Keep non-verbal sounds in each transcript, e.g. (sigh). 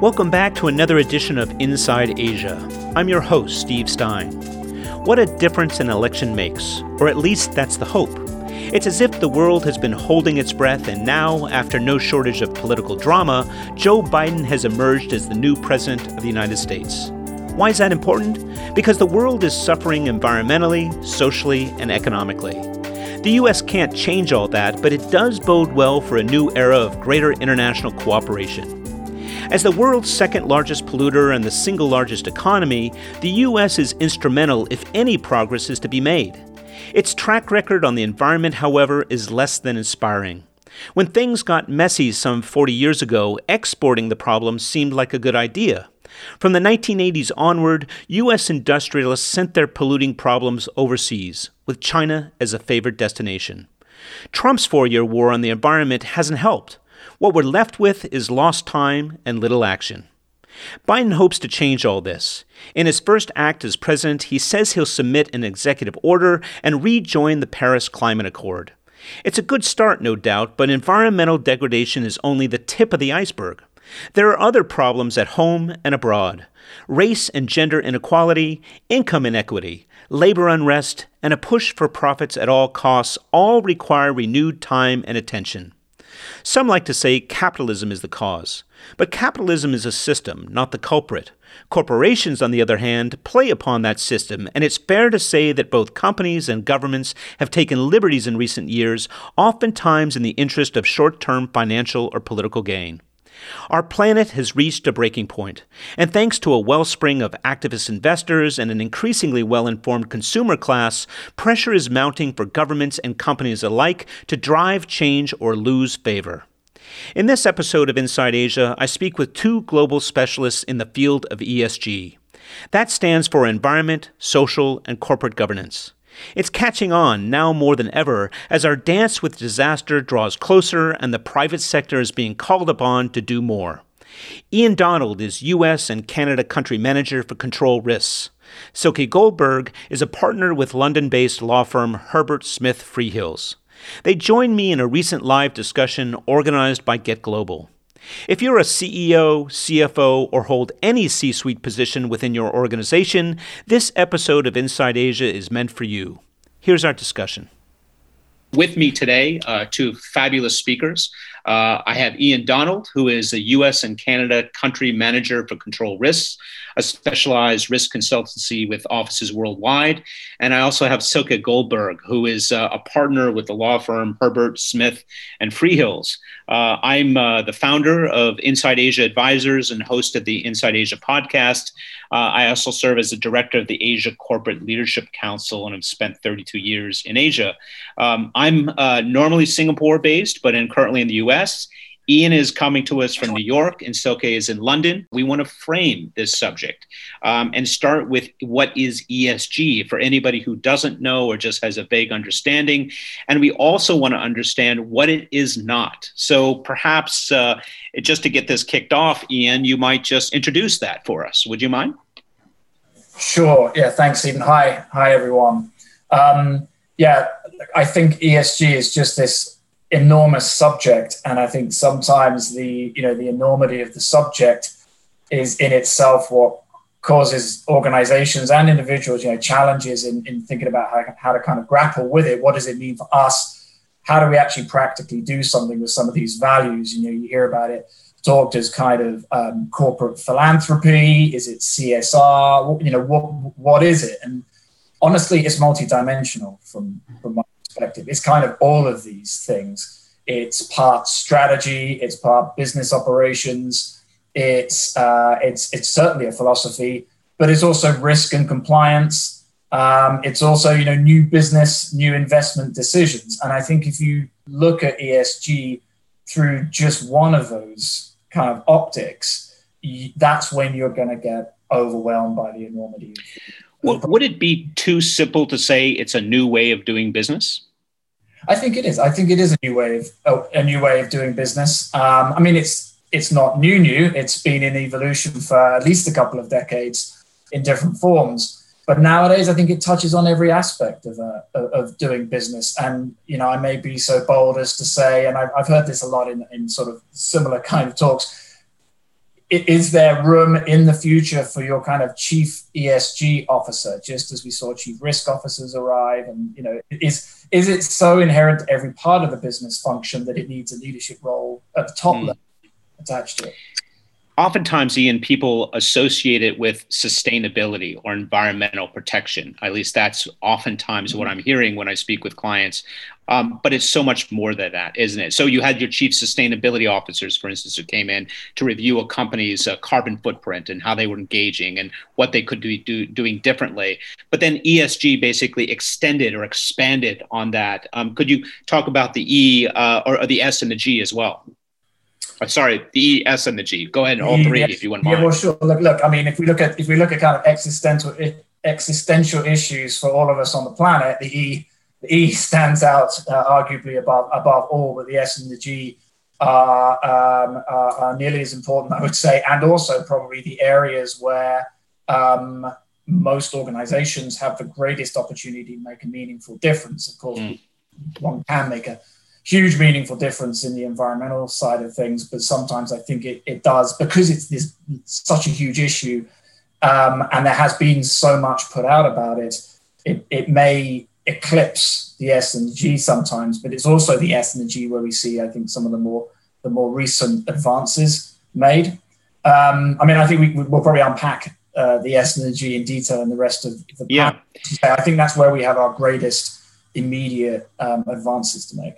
Welcome back to another edition of Inside Asia. I'm your host, Steve Stein. What a difference an election makes, or at least that's the hope. It's as if the world has been holding its breath, and now, after no shortage of political drama, Joe Biden has emerged as the new President of the United States. Why is that important? Because the world is suffering environmentally, socially, and economically. The U.S. can't change all that, but it does bode well for a new era of greater international cooperation. As the world's second largest polluter and the single largest economy, the U.S. is instrumental if any progress is to be made. Its track record on the environment, however, is less than inspiring. When things got messy some 40 years ago, exporting the problem seemed like a good idea. From the 1980s onward, U.S. industrialists sent their polluting problems overseas, with China as a favored destination. Trump's four year war on the environment hasn't helped. What we're left with is lost time and little action. Biden hopes to change all this. In his first act as president, he says he'll submit an executive order and rejoin the Paris Climate Accord. It's a good start, no doubt, but environmental degradation is only the tip of the iceberg. There are other problems at home and abroad race and gender inequality, income inequity, labor unrest, and a push for profits at all costs all require renewed time and attention. Some like to say capitalism is the cause. But capitalism is a system, not the culprit. Corporations, on the other hand, play upon that system, and it's fair to say that both companies and governments have taken liberties in recent years, oftentimes in the interest of short term financial or political gain. Our planet has reached a breaking point, and thanks to a wellspring of activist investors and an increasingly well informed consumer class, pressure is mounting for governments and companies alike to drive change or lose favor. In this episode of Inside Asia, I speak with two global specialists in the field of ESG. That stands for environment, social, and corporate governance. It's catching on now more than ever as our dance with disaster draws closer and the private sector is being called upon to do more. Ian Donald is U.S. and Canada country manager for control risks. Silke Goldberg is a partner with London based law firm Herbert Smith Freehills. They joined me in a recent live discussion organized by Get Global. If you're a CEO, CFO, or hold any C suite position within your organization, this episode of Inside Asia is meant for you. Here's our discussion. With me today, uh, two fabulous speakers. Uh, I have Ian Donald, who is a US and Canada country manager for control risks, a specialized risk consultancy with offices worldwide. And I also have Silke Goldberg, who is uh, a partner with the law firm Herbert Smith and Freehills. Uh, I'm uh, the founder of Inside Asia Advisors and host of the Inside Asia podcast. Uh, I also serve as the director of the Asia Corporate Leadership Council and have spent 32 years in Asia. Um, I'm uh, normally Singapore based, but am currently in the US. Ian is coming to us from New York and Silke is in London. We want to frame this subject um, and start with what is ESG for anybody who doesn't know or just has a vague understanding. And we also want to understand what it is not. So perhaps uh, just to get this kicked off, Ian, you might just introduce that for us. Would you mind? Sure. Yeah. Thanks, Stephen. Hi. Hi, everyone. Um, yeah, I think ESG is just this enormous subject, and I think sometimes the you know the enormity of the subject is in itself what causes organizations and individuals you know challenges in, in thinking about how, how to kind of grapple with it. What does it mean for us? How do we actually practically do something with some of these values? You know you hear about it talked as kind of um, corporate philanthropy. Is it csr you know what what is it? And honestly it's multidimensional from from my perspective. It's kind of all of these things. It's part strategy, it's part business operations, it's uh, it's it's certainly a philosophy, but it's also risk and compliance. Um, it's also you know new business, new investment decisions. And I think if you look at ESG through just one of those kind of optics, that's when you're going to get overwhelmed by the enormity. Well, would it be too simple to say it's a new way of doing business? I think it is. I think it is a new way of oh, a new way of doing business. Um, I mean, it's it's not new new. It's been in evolution for at least a couple of decades in different forms. But nowadays, I think it touches on every aspect of uh, of doing business. And you know, I may be so bold as to say, and I've, I've heard this a lot in, in sort of similar kind of talks. Is there room in the future for your kind of chief ESG officer, just as we saw chief risk officers arrive? And you know, is is it so inherent to every part of the business function that it needs a leadership role at the top mm. level attached to it? Oftentimes ian people associate it with sustainability or environmental protection. At least that's oftentimes what mm-hmm. i'm hearing when i speak with clients. Um, but it's so much more than that isn't it? So you had your chief sustainability officers for instance who came in to review a company's uh, carbon footprint and how they were engaging and what they could be do, doing differently. But then esg basically extended or expanded on that. Um, could you talk about the e uh, or, or the s and the g as well sorry, the E, S, and the G. Go ahead, all three, if you want. More. Yeah, well, sure. Look, look. I mean, if we look at if we look at kind of existential existential issues for all of us on the planet, the E the E (laughs) stands out uh, arguably above above all, but the S and the G are, um, are, are, nearly as important, (laughs) I would say, and also probably the areas where um, most organizations have the greatest opportunity to make a meaningful difference. Of course, mm. one can make a huge meaningful difference in the environmental side of things but sometimes i think it, it does because it's this such a huge issue um, and there has been so much put out about it, it it may eclipse the s and the g sometimes but it's also the s and the g where we see i think some of the more the more recent advances made. Um, i mean i think we, will probably unpack uh, the s and the g in detail and the rest of the yeah. i think that's where we have our greatest immediate um, advances to make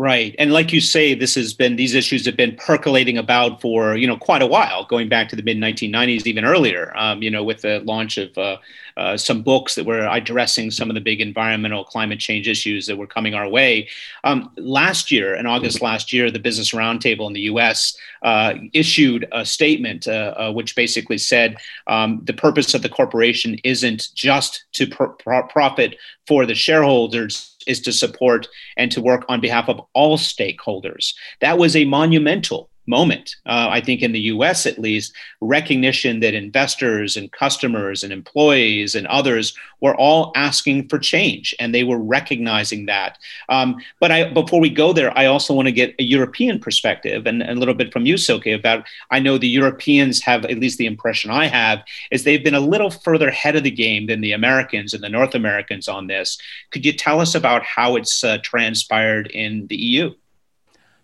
Right. And like you say, this has been these issues have been percolating about for, you know, quite a while, going back to the mid 1990s, even earlier, um, you know, with the launch of uh, uh, some books that were addressing some of the big environmental climate change issues that were coming our way. Um, last year, in August last year, the Business Roundtable in the US uh, issued a statement uh, uh, which basically said um, the purpose of the corporation isn't just to pr- profit for the shareholders is to support and to work on behalf of all stakeholders. That was a monumental moment, uh, I think in the US at least, recognition that investors and customers and employees and others were all asking for change and they were recognizing that. Um, but I, before we go there, I also want to get a European perspective and, and a little bit from you, Silke, about I know the Europeans have, at least the impression I have, is they've been a little further ahead of the game than the Americans and the North Americans on this. Could you tell us about how it's uh, transpired in the EU?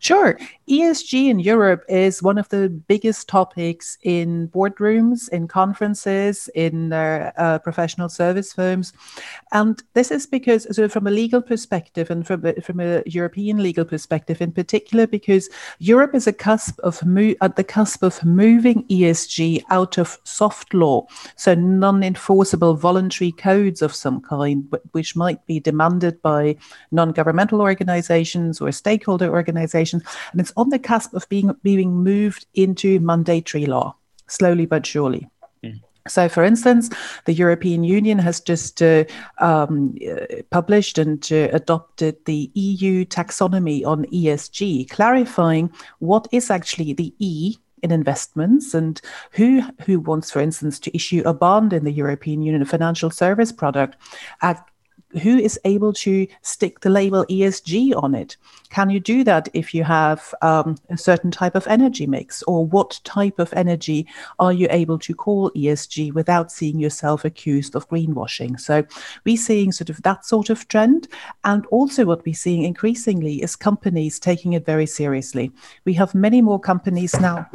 Sure. ESG in Europe is one of the biggest topics in boardrooms, in conferences, in uh, uh, professional service firms. And this is because, so from a legal perspective and from a, from a European legal perspective in particular, because Europe is a cusp of mo- at the cusp of moving ESG out of soft law, so non-enforceable voluntary codes of some kind, which might be demanded by non-governmental organizations or stakeholder organizations and it's on the cusp of being being moved into mandatory law, slowly but surely. Mm. So, for instance, the European Union has just uh, um, published and uh, adopted the EU taxonomy on ESG, clarifying what is actually the E in investments and who who wants, for instance, to issue a bond in the European Union, a financial service product, who is able to stick the label ESG on it? Can you do that if you have um, a certain type of energy mix? Or what type of energy are you able to call ESG without seeing yourself accused of greenwashing? So we're seeing sort of that sort of trend. And also, what we're seeing increasingly is companies taking it very seriously. We have many more companies now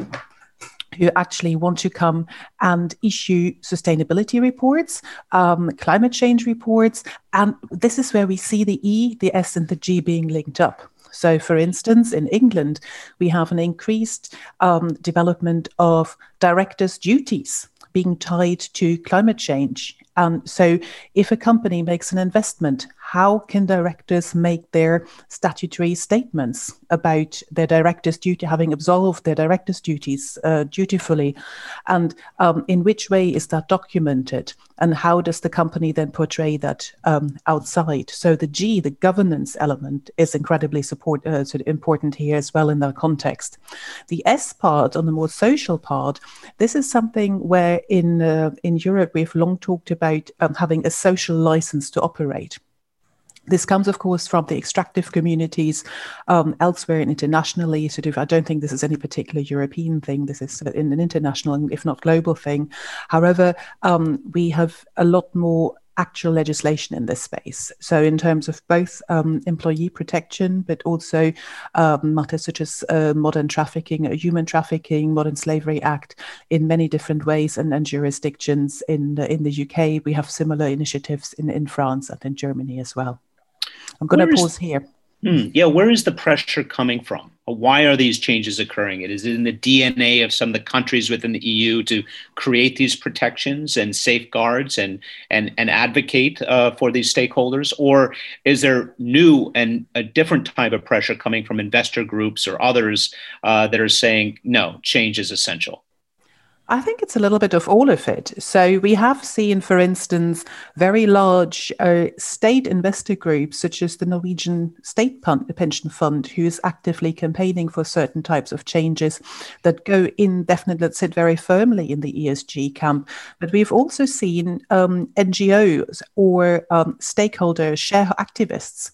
who actually want to come and issue sustainability reports, um, climate change reports. And this is where we see the E, the S, and the G being linked up. So, for instance, in England, we have an increased um, development of directors' duties being tied to climate change. And so, if a company makes an investment, how can directors make their statutory statements about their directors' duty, having absolved their directors' duties uh, dutifully, and um, in which way is that documented, and how does the company then portray that um, outside? So the G, the governance element, is incredibly support, uh, sort of important here as well in that context. The S part, on the more social part, this is something where in uh, in Europe we've long talked about um, having a social license to operate. This comes, of course, from the extractive communities um, elsewhere and internationally. Sort of, I don't think this is any particular European thing. This is an international, if not global, thing. However, um, we have a lot more actual legislation in this space. So, in terms of both um, employee protection, but also um, matters such as uh, modern trafficking, uh, human trafficking, Modern Slavery Act, in many different ways and, and jurisdictions in the, in the UK. We have similar initiatives in, in France and in Germany as well. I'm going to pause here. Hmm, yeah, where is the pressure coming from? Why are these changes occurring? It is in the DNA of some of the countries within the EU to create these protections and safeguards and and and advocate uh, for these stakeholders, or is there new and a different type of pressure coming from investor groups or others uh, that are saying no, change is essential? I think it's a little bit of all of it. So we have seen, for instance, very large uh, state investor groups, such as the Norwegian State Pension Fund, who is actively campaigning for certain types of changes that go in definitely that sit very firmly in the ESG camp. But we've also seen um, NGOs or um, stakeholder share activists.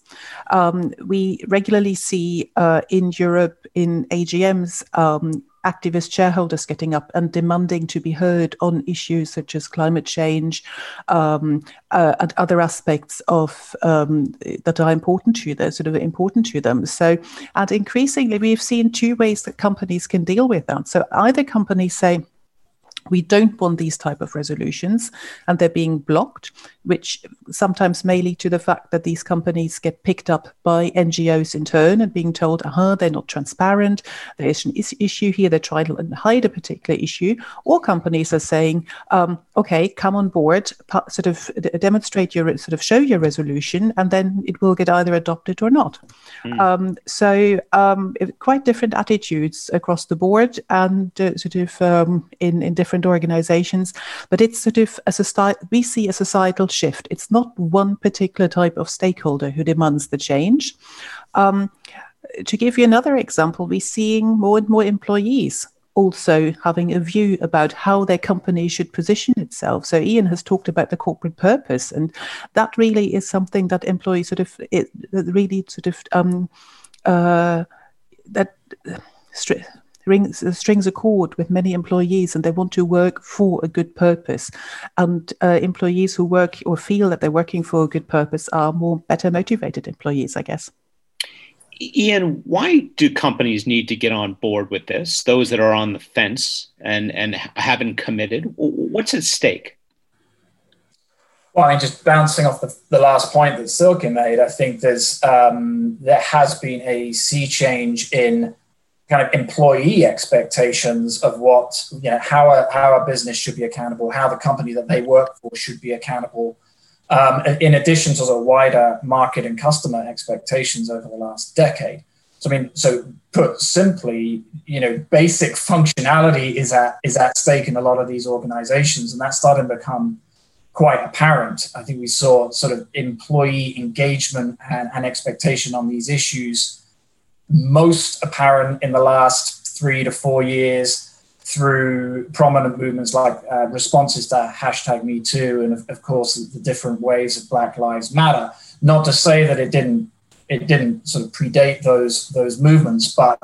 Um, we regularly see uh, in Europe in AGMs um, activist shareholders getting up and demanding to be heard on issues such as climate change um, uh, and other aspects of um, that are important to them, sort of important to them. So, and increasingly, we've seen two ways that companies can deal with that. So, either companies say, we don't want these type of resolutions and they're being blocked which sometimes may lead to the fact that these companies get picked up by ngos in turn and being told uh-huh they're not transparent. There's an is- issue here. They're trying to hide a particular issue. Or companies are saying um, okay come on board sort of demonstrate your sort of show your resolution and then it will get either adopted or not mm. um, so um, quite different attitudes across the board and uh, sort of um, in in different organizations, but it's sort of a society, we see a societal shift. It's not one particular type of stakeholder who demands the change. Um, to give you another example, we're seeing more and more employees also having a view about how their company should position itself. So Ian has talked about the corporate purpose, and that really is something that employees sort of it, really sort of um, uh, that. Uh, rings, strings a chord with many employees and they want to work for a good purpose. And uh, employees who work or feel that they're working for a good purpose are more better motivated employees, I guess. Ian, why do companies need to get on board with this? Those that are on the fence and, and haven't committed, what's at stake? Well, I mean, just bouncing off the, the last point that Silke made, I think there's um, there has been a sea change in kind of employee expectations of what you know how a, how a business should be accountable, how the company that they work for should be accountable. Um, in addition to the wider market and customer expectations over the last decade. So I mean, so put simply, you know, basic functionality is at is at stake in a lot of these organizations, and that's starting to become quite apparent. I think we saw sort of employee engagement and, and expectation on these issues most apparent in the last three to four years through prominent movements like uh, responses to hashtag Me Too, and of, of, course the different ways of Black Lives Matter. Not to say that it didn't it didn't sort of predate those those movements, but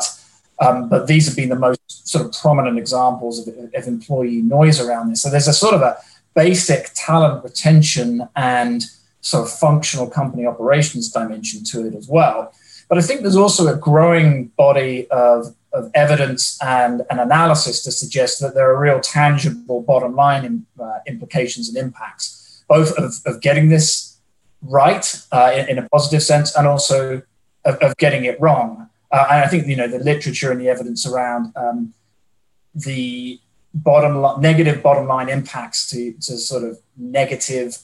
um, but these have been the most sort of prominent examples of, of employee noise around this. So there's a sort of a basic talent retention and sort of functional company operations dimension to it as well. But I think there's also a growing body of, of evidence and an analysis to suggest that there are real tangible bottom line in, uh, implications and impacts, both of, of getting this right uh, in, in, a positive sense and also of, of getting it wrong. Uh, and I think you know the literature and the evidence around um, the bottom li- negative bottom line impacts to, to sort of negative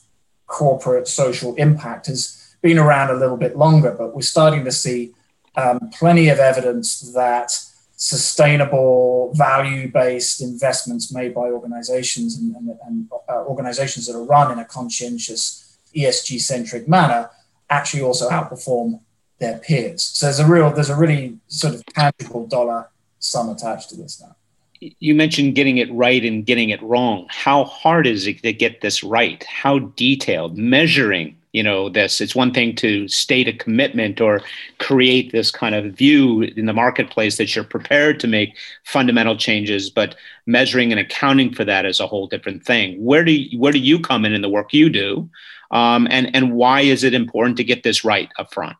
corporate social impact has been around a little bit longer, but we're starting to see um, plenty of evidence that sustainable, value-based investments made by organizations and, and, and uh, organizations that are run in a conscientious, ESG-centric manner actually also outperform their peers. So there's a real, there's a really sort of tangible dollar sum attached to this now. You mentioned getting it right and getting it wrong. How hard is it to get this right? How detailed? Measuring you know this. It's one thing to state a commitment or create this kind of view in the marketplace that you're prepared to make fundamental changes but measuring and accounting for that is a whole different thing. Where do you, where do you come in in the work you do? Um, and and why is it important to get this right up front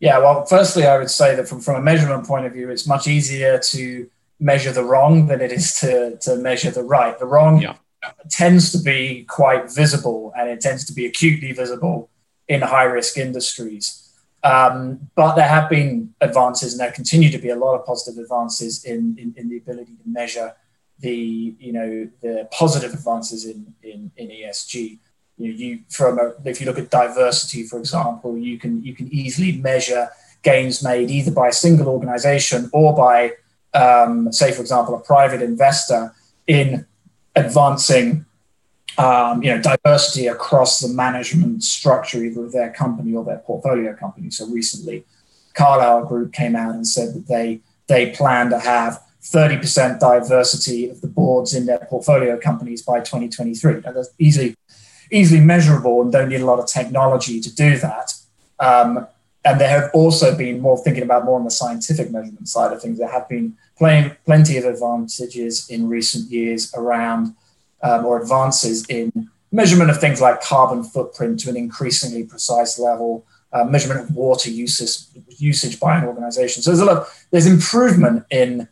yeah well firstly i would say that from, from a measurement point of view it's much easier to measure the wrong than it is to, to measure the right. The wrong yeah tends to be quite visible and it tends to be acutely visible in high risk industries. Um, but there have been advances, and there continue to be a lot of positive advances in, in, in, the ability to measure the you know the positive advances in, in, in ESG. You, know, you from a, if you look at diversity, for example, you can you can easily measure gains made either by a single organization or by, um, say, for example, a private investor in advancing um, you know, diversity across the management structure, either of their company or their portfolio company. So recently, Carlyle Group came out and said that they they plan to have 30% diversity of the boards in their portfolio companies by 2023. And that's easily easily measurable and don't need a lot of technology to do that. Um, and there have also been more thinking about more on the scientific measurement side of things. There have been plenty, plenty of advantages in recent years around um, or advances in measurement of things like carbon footprint to an increasingly precise level, uh, measurement of water usage, usage by an organization. So there's a lot, there's improvement in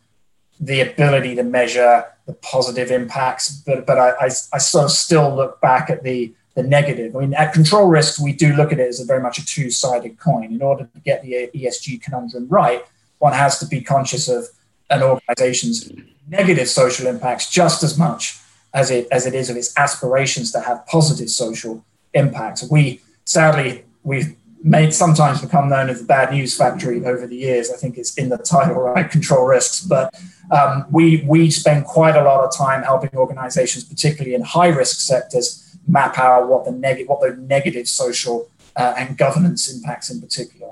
the ability to measure the positive impacts, but, but I, I, I sort of still look back at the the negative. I mean, at control risks, we do look at it as a very much a two-sided coin. In order to get the ESG conundrum right, one has to be conscious of an organization's negative social impacts just as much as it as it is of its aspirations to have positive social impacts. We sadly we've made sometimes become known as the bad news factory over the years. I think it's in the title, right? Control risks, but um, we we spend quite a lot of time helping organizations, particularly in high risk sectors, map out what the negative, what the negative social uh, and governance impacts in particular.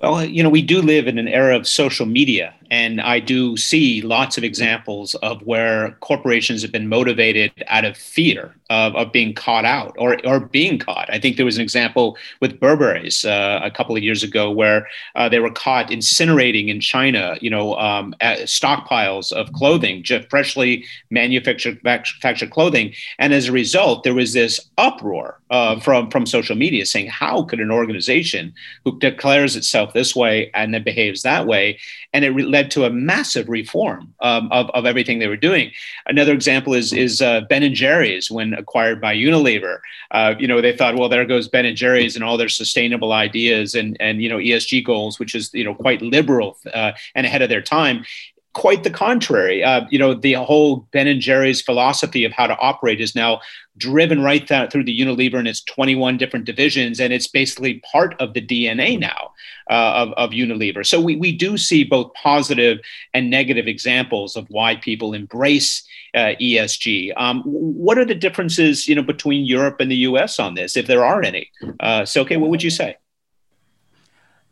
Well, you know, we do live in an era of social media, and I do see lots of examples of where corporations have been motivated out of fear of, of being caught out or, or being caught. I think there was an example with Burberry's uh, a couple of years ago where uh, they were caught incinerating in China, you know, um, stockpiles of clothing, freshly manufactured, manufactured clothing. And as a result, there was this uproar uh, from, from social media saying, how could an organization who declares itself this way and then behaves that way? And it led to a massive reform um, of, of everything they were doing. Another example is is uh, Ben and Jerry's when acquired by Unilever. Uh, you know, they thought, well, there goes Ben and Jerry's and all their sustainable ideas and and you know ESG goals, which is you know quite liberal uh, and ahead of their time quite the contrary. Uh, you know, the whole Ben and Jerry's philosophy of how to operate is now driven right th- through the Unilever and its 21 different divisions, and it's basically part of the DNA now uh, of, of Unilever. So we, we do see both positive and negative examples of why people embrace uh, ESG. Um, what are the differences, you know, between Europe and the U.S. on this, if there are any? Uh, so, okay, what would you say?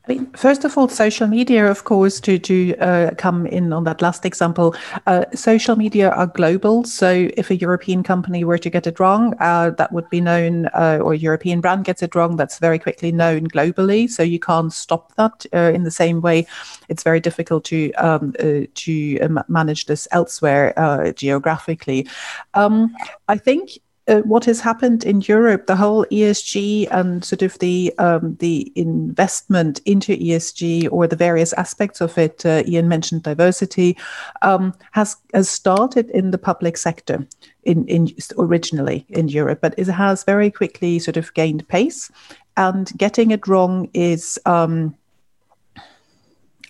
I mean, first of all, social media, of course, to, to uh, come in on that last example, uh, social media are global. So if a European company were to get it wrong, uh, that would be known, uh, or European brand gets it wrong, that's very quickly known globally. So you can't stop that uh, in the same way. It's very difficult to um, uh, to manage this elsewhere geographically. Um, I think uh, what has happened in Europe, the whole ESG and sort of the um, the investment into ESG or the various aspects of it. Uh, Ian mentioned diversity um, has has started in the public sector in, in originally in Europe, but it has very quickly sort of gained pace. And getting it wrong is um,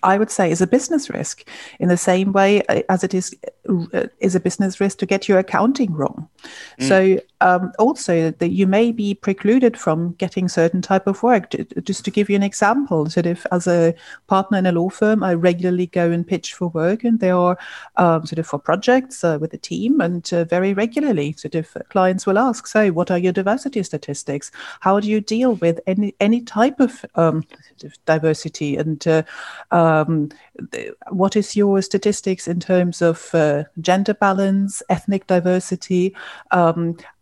I would say is a business risk in the same way uh, as it is uh, is a business risk to get your accounting wrong. Mm. So um, also that you may be precluded from getting certain type of work. Just to give you an example, sort of as a partner in a law firm, I regularly go and pitch for work, and they are um, sort of for projects uh, with a team, and uh, very regularly, sort of clients will ask, "So, what are your diversity statistics? How do you deal with any any type of, um, sort of diversity? And uh, um, what is your statistics in terms of uh, uh, gender balance, ethnic diversity.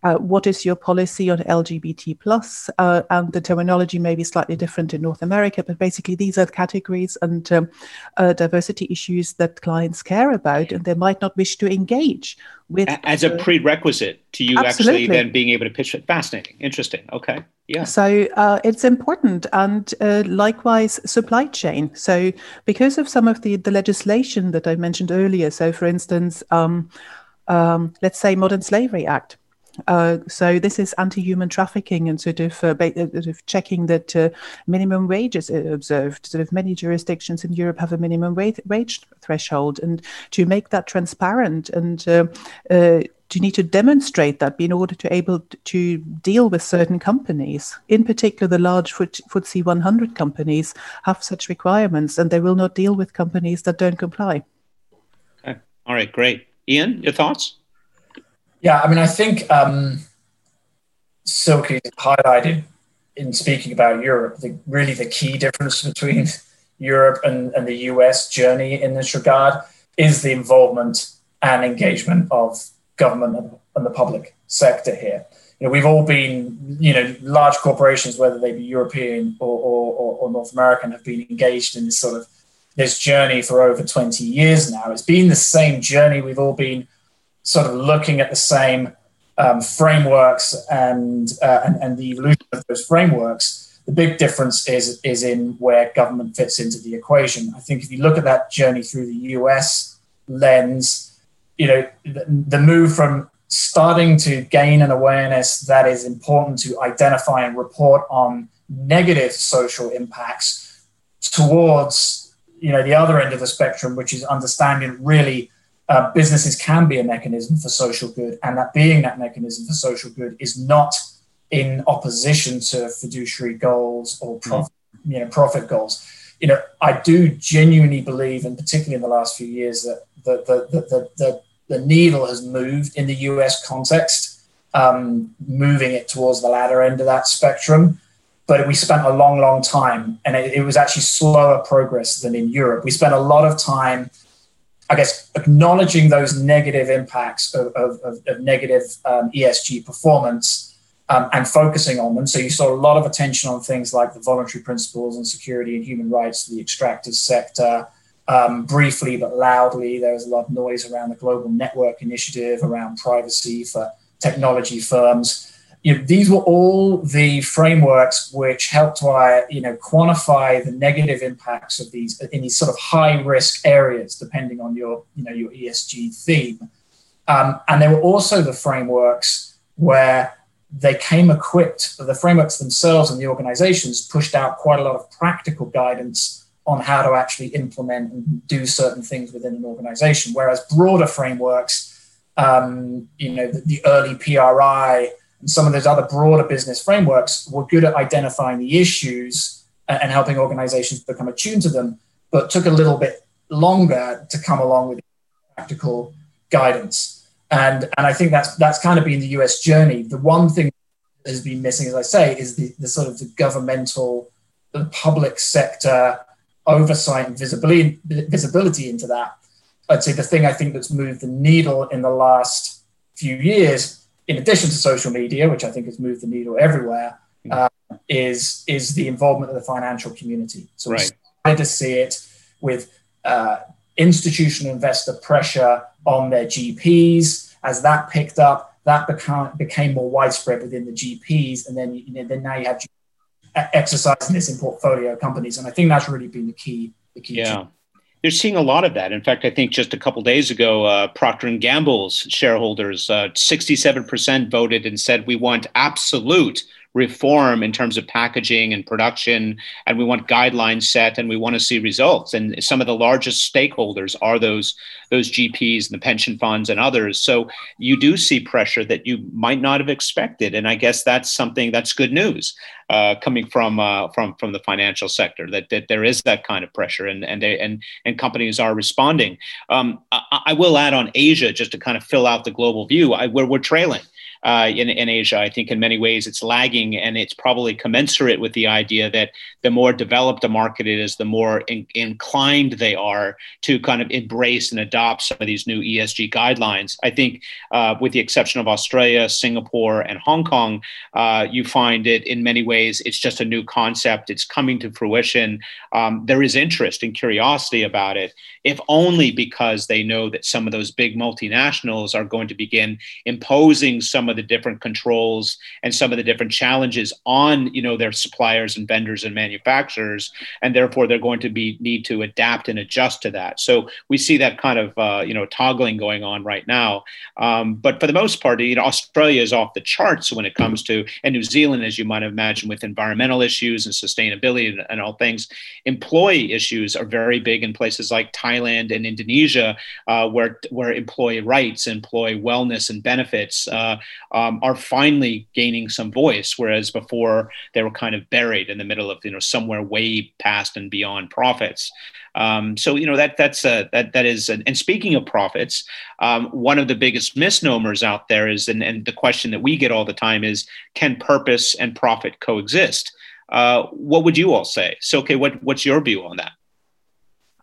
Uh, what is your policy on LGBT plus? Uh, and the terminology may be slightly different in North America, but basically these are categories and um, uh, diversity issues that clients care about, and they might not wish to engage with. As a prerequisite to you absolutely. actually then being able to pitch it. Fascinating, interesting. Okay, yeah. So uh, it's important, and uh, likewise supply chain. So because of some of the the legislation that I mentioned earlier, so for instance. Um, um, let's say Modern Slavery Act, uh, so this is anti-human trafficking and sort of, uh, uh, sort of checking that uh, minimum wages are observed. Sort of many jurisdictions in Europe have a minimum wage, wage threshold, and to make that transparent and uh, uh, you need to demonstrate that in order to able to deal with certain companies. In particular, the large FTSE 100 companies have such requirements, and they will not deal with companies that don't comply. Okay. All right. Great. Ian, your thoughts? Yeah, I mean, I think um, Silke highlighted in speaking about Europe, the, really the key difference between Europe and, and the US journey in this regard is the involvement and engagement of government and the public sector here. You know, we've all been, you know, large corporations, whether they be European or, or, or North American, have been engaged in this sort of this journey for over 20 years now. It's been the same journey. We've all been sort of looking at the same um, frameworks and, uh, and, and the evolution of those frameworks. The big difference is is in where government fits into the equation. I think if you look at that journey through the U.S. lens, you know the, the move from starting to gain an awareness that is important to identify and report on negative social impacts towards you know the other end of the spectrum which is understanding really uh, businesses can be a mechanism for social good, and that being that mechanism for social good is not in opposition to fiduciary goals or profit, mm. you know, profit goals. You know, I do genuinely believe, and particularly in the last few years, that the the the the, the needle has moved in the U.S. context, um, moving it towards the latter end of that spectrum. But we spent a long, long time, and it, it was actually slower progress than in Europe. We spent a lot of time I guess, acknowledging those negative impacts of, of, of negative um, ESG performance um, and focusing on them. So you saw a lot of attention on things like the voluntary principles and security and human rights, the extractive sector. Um, briefly but loudly, there was a lot of noise around the global network initiative, around privacy for technology firms you know, these were all the frameworks which helped to uh, you know quantify the negative impacts of these in these sort of high risk areas, depending on your you know your ESG theme. Um, and there were also the frameworks where they came equipped. The frameworks themselves and the organizations pushed out quite a lot of practical guidance on how to actually implement and do certain things within an organization. Whereas broader frameworks, um, you know, the, the early PRI and some of those other broader business frameworks were good at identifying the issues and helping organizations become attuned to them, but took a little bit longer to come along with practical guidance. And, and I think that's that's kind of been the US journey. The one thing that has been missing, as I say, is the, the sort of the governmental, the public sector oversight and visibility visibility into that. I'd say the thing I think that's moved the needle in the last few years in addition to social media, which I think has moved the needle everywhere, hmm. uh, is is the involvement of the financial community. So right. we started to see it with uh, institutional investor pressure on their GPs. As that picked up, that became became more widespread within the GPs, and then you know, then now you have exercising this in portfolio companies, and I think that's really been the key. The key. Yeah they're seeing a lot of that. In fact, I think just a couple days ago, uh, Procter and Gamble's shareholders, uh, 67% voted and said we want absolute reform in terms of packaging and production, and we want guidelines set, and we want to see results. And some of the largest stakeholders are those those GPs and the pension funds and others. So you do see pressure that you might not have expected, and I guess that's something that's good news uh, coming from uh, from from the financial sector that, that there is that kind of pressure, and and and and companies are responding. Um, I, I, will add on Asia just to kind of fill out the global view. I, we're, we're trailing. Uh, in, in Asia. I think in many ways it's lagging, and it's probably commensurate with the idea that the more developed a market is, the more in, inclined they are to kind of embrace and adopt some of these new ESG guidelines. I think, uh, with the exception of Australia, Singapore, and Hong Kong, uh, you find it in many ways it's just a new concept. It's coming to fruition. Um, there is interest and curiosity about it, if only because they know that some of those big multinationals are going to begin imposing some of the different controls and some of the different challenges on you know their suppliers and vendors and manufacturers, and therefore they're going to be need to adapt and adjust to that. So we see that kind of uh, you know toggling going on right now. Um, but for the most part, you know, Australia is off the charts when it comes to, and New Zealand, as you might imagine, with environmental issues and sustainability and, and all things. Employee issues are very big in places like Thailand and Indonesia, uh, where where employee rights, employee wellness, and benefits uh, um, are finally gaining some voice, whereas before they were kind of buried in the middle of you know somewhere way past and beyond profits. Um, so you know that that's a, that that is. And speaking of profits, um, one of the biggest misnomers out there is, and, and the question that we get all the time is, can purpose and profit coexist? Uh, what would you all say? So, okay, what what's your view on that?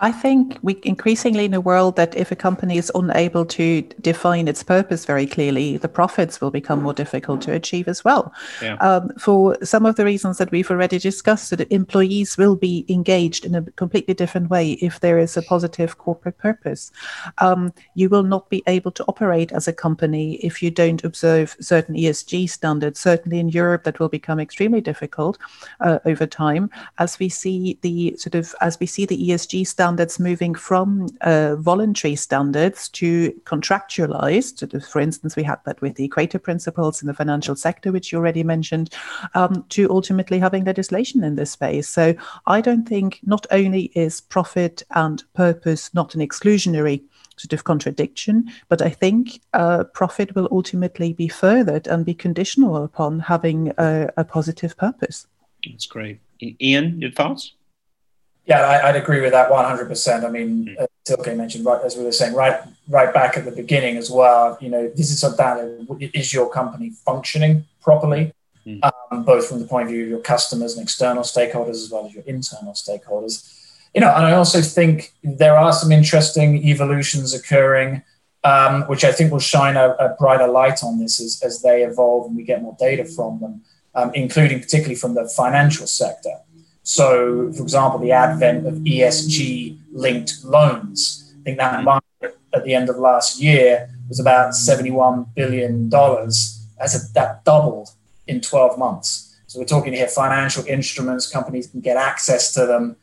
I think we increasingly in a world that if a company is unable to define its purpose very clearly, the profits will become more difficult to achieve as well. Yeah. Um, for some of the reasons that we've already discussed, that employees will be engaged in a completely different way if there is a positive corporate purpose. Um, you will not be able to operate as a company if you don't observe certain ESG standards. Certainly in Europe, that will become extremely difficult uh, over time as we see the sort of as we see the ESG standards standards moving from uh, voluntary standards to contractualized. For instance, we had that with the Equator Principles in the financial sector, which you already mentioned, um, to ultimately having legislation in this space. So I don't think not only is profit and purpose not an exclusionary sort of contradiction. But I think uh, profit will ultimately be furthered and be conditional upon having a, a positive purpose. That's great. Ian, your thoughts? Yeah, I, would agree with that 100%. I mean, mm. Silke mentioned, right, as we were saying, right right back at the beginning as well, you know, this is down is your company functioning properly, mm. um, both from the point of view of your customers and external stakeholders as well as your internal stakeholders. You know, and I also think there are some interesting evolutions occurring, um, which I think will shine a, a, brighter light on this as, as they evolve and we get more data from them, um, including particularly from the financial sector. So, for example, the advent of ESG linked loans. I think that mm-hmm. market at the end of last year was about $71 billion. That's a, that doubled in 12 months. So, we're talking here financial instruments, companies can get access to them.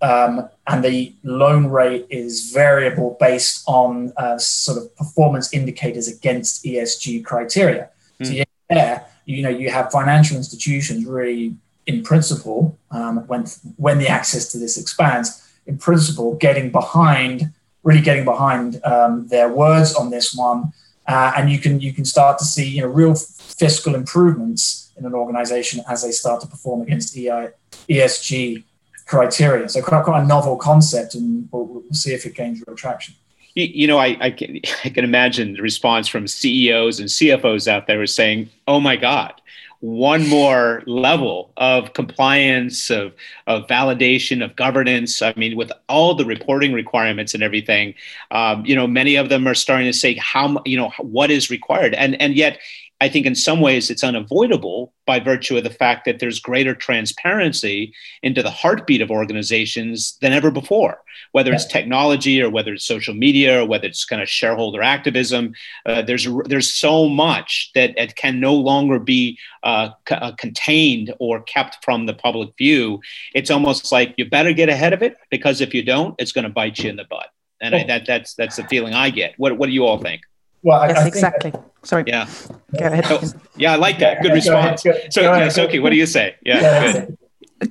Um, and the loan rate is variable based on uh, sort of performance indicators against ESG criteria. Mm. So, yeah, you know, you have financial institutions really in principle, um, when when the access to this expands, in principle, getting behind, really getting behind um, their words on this one, uh, and you can you can start to see you know real fiscal improvements in an organization as they start to perform against EI, ESG criteria. So quite, quite a novel concept, and we'll, we'll see if it gains real traction. You, you know, I, I, can, (laughs) I can imagine the response from CEOs and CFOs out there is saying, "Oh my God." One more level of compliance, of, of validation, of governance. I mean, with all the reporting requirements and everything, um, you know, many of them are starting to say how, you know, what is required. And, and yet I think in some ways it's unavoidable by virtue of the fact that there's greater transparency into the heartbeat of organizations than ever before, whether it's technology or whether it's social media or whether it's kind of shareholder activism. Uh, there's there's so much that it can no longer be uh, c- uh, contained or kept from the public view. It's almost like you better get ahead of it because if you don't, it's going to bite you in the butt. And I, that that's that's the feeling I get. What what do you all think? Well, I, yes, I exactly. That, Sorry. Yeah. Go ahead. Oh, yeah, I like that. Good response. Go ahead, go, so, go okay, what do you say? Yeah, good.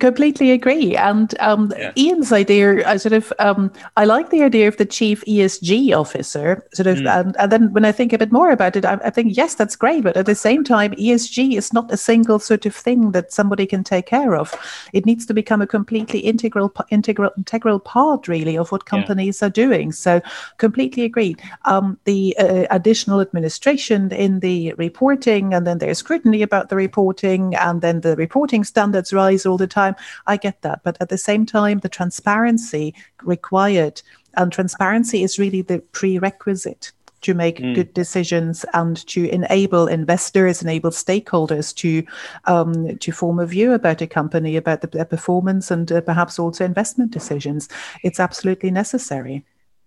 Completely agree. And um, yeah. Ian's idea, I sort of, um, I like the idea of the chief ESG officer. Sort of, mm. and, and, then when I think a bit more about it, I, I, think yes, that's great. But at the same time, ESG is not a single sort of thing that somebody can take care of. It needs to become a completely integral, integral, integral part, really, of what companies yeah. are doing. So, completely agreed. Um, the uh, additional administration in the reporting, and then there's scrutiny about the reporting, and then the reporting standards rise all the time. I get that. But at the same time, the transparency required, and transparency is really the prerequisite to make mm. good decisions and to enable investors, enable stakeholders to um, to form a view about a company, about the, their performance, and uh, perhaps also investment decisions. It's absolutely necessary.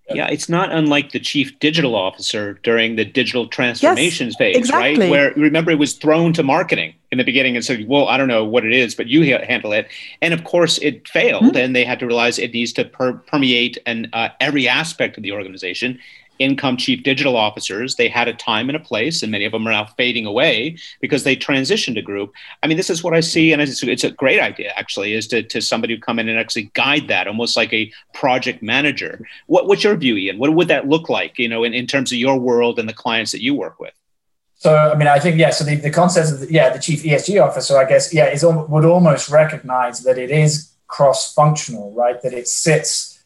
Yeah, it's not unlike the chief digital officer during the digital transformations yes, phase, exactly. right? Where remember it was thrown to marketing in the beginning and said, "Well, I don't know what it is, but you handle it." And of course, it failed, mm-hmm. and they had to realize it needs to per- permeate and uh, every aspect of the organization income chief digital officers. They had a time and a place, and many of them are now fading away because they transitioned a group. I mean, this is what I see, and it's, it's a great idea actually, is to, to somebody who come in and actually guide that, almost like a project manager. What, what's your view, Ian? What would that look like, you know, in, in terms of your world and the clients that you work with? So, I mean, I think, yeah, so the, the concept of, the, yeah, the chief ESG officer, I guess, yeah, is would almost recognize that it is cross functional, right? That it sits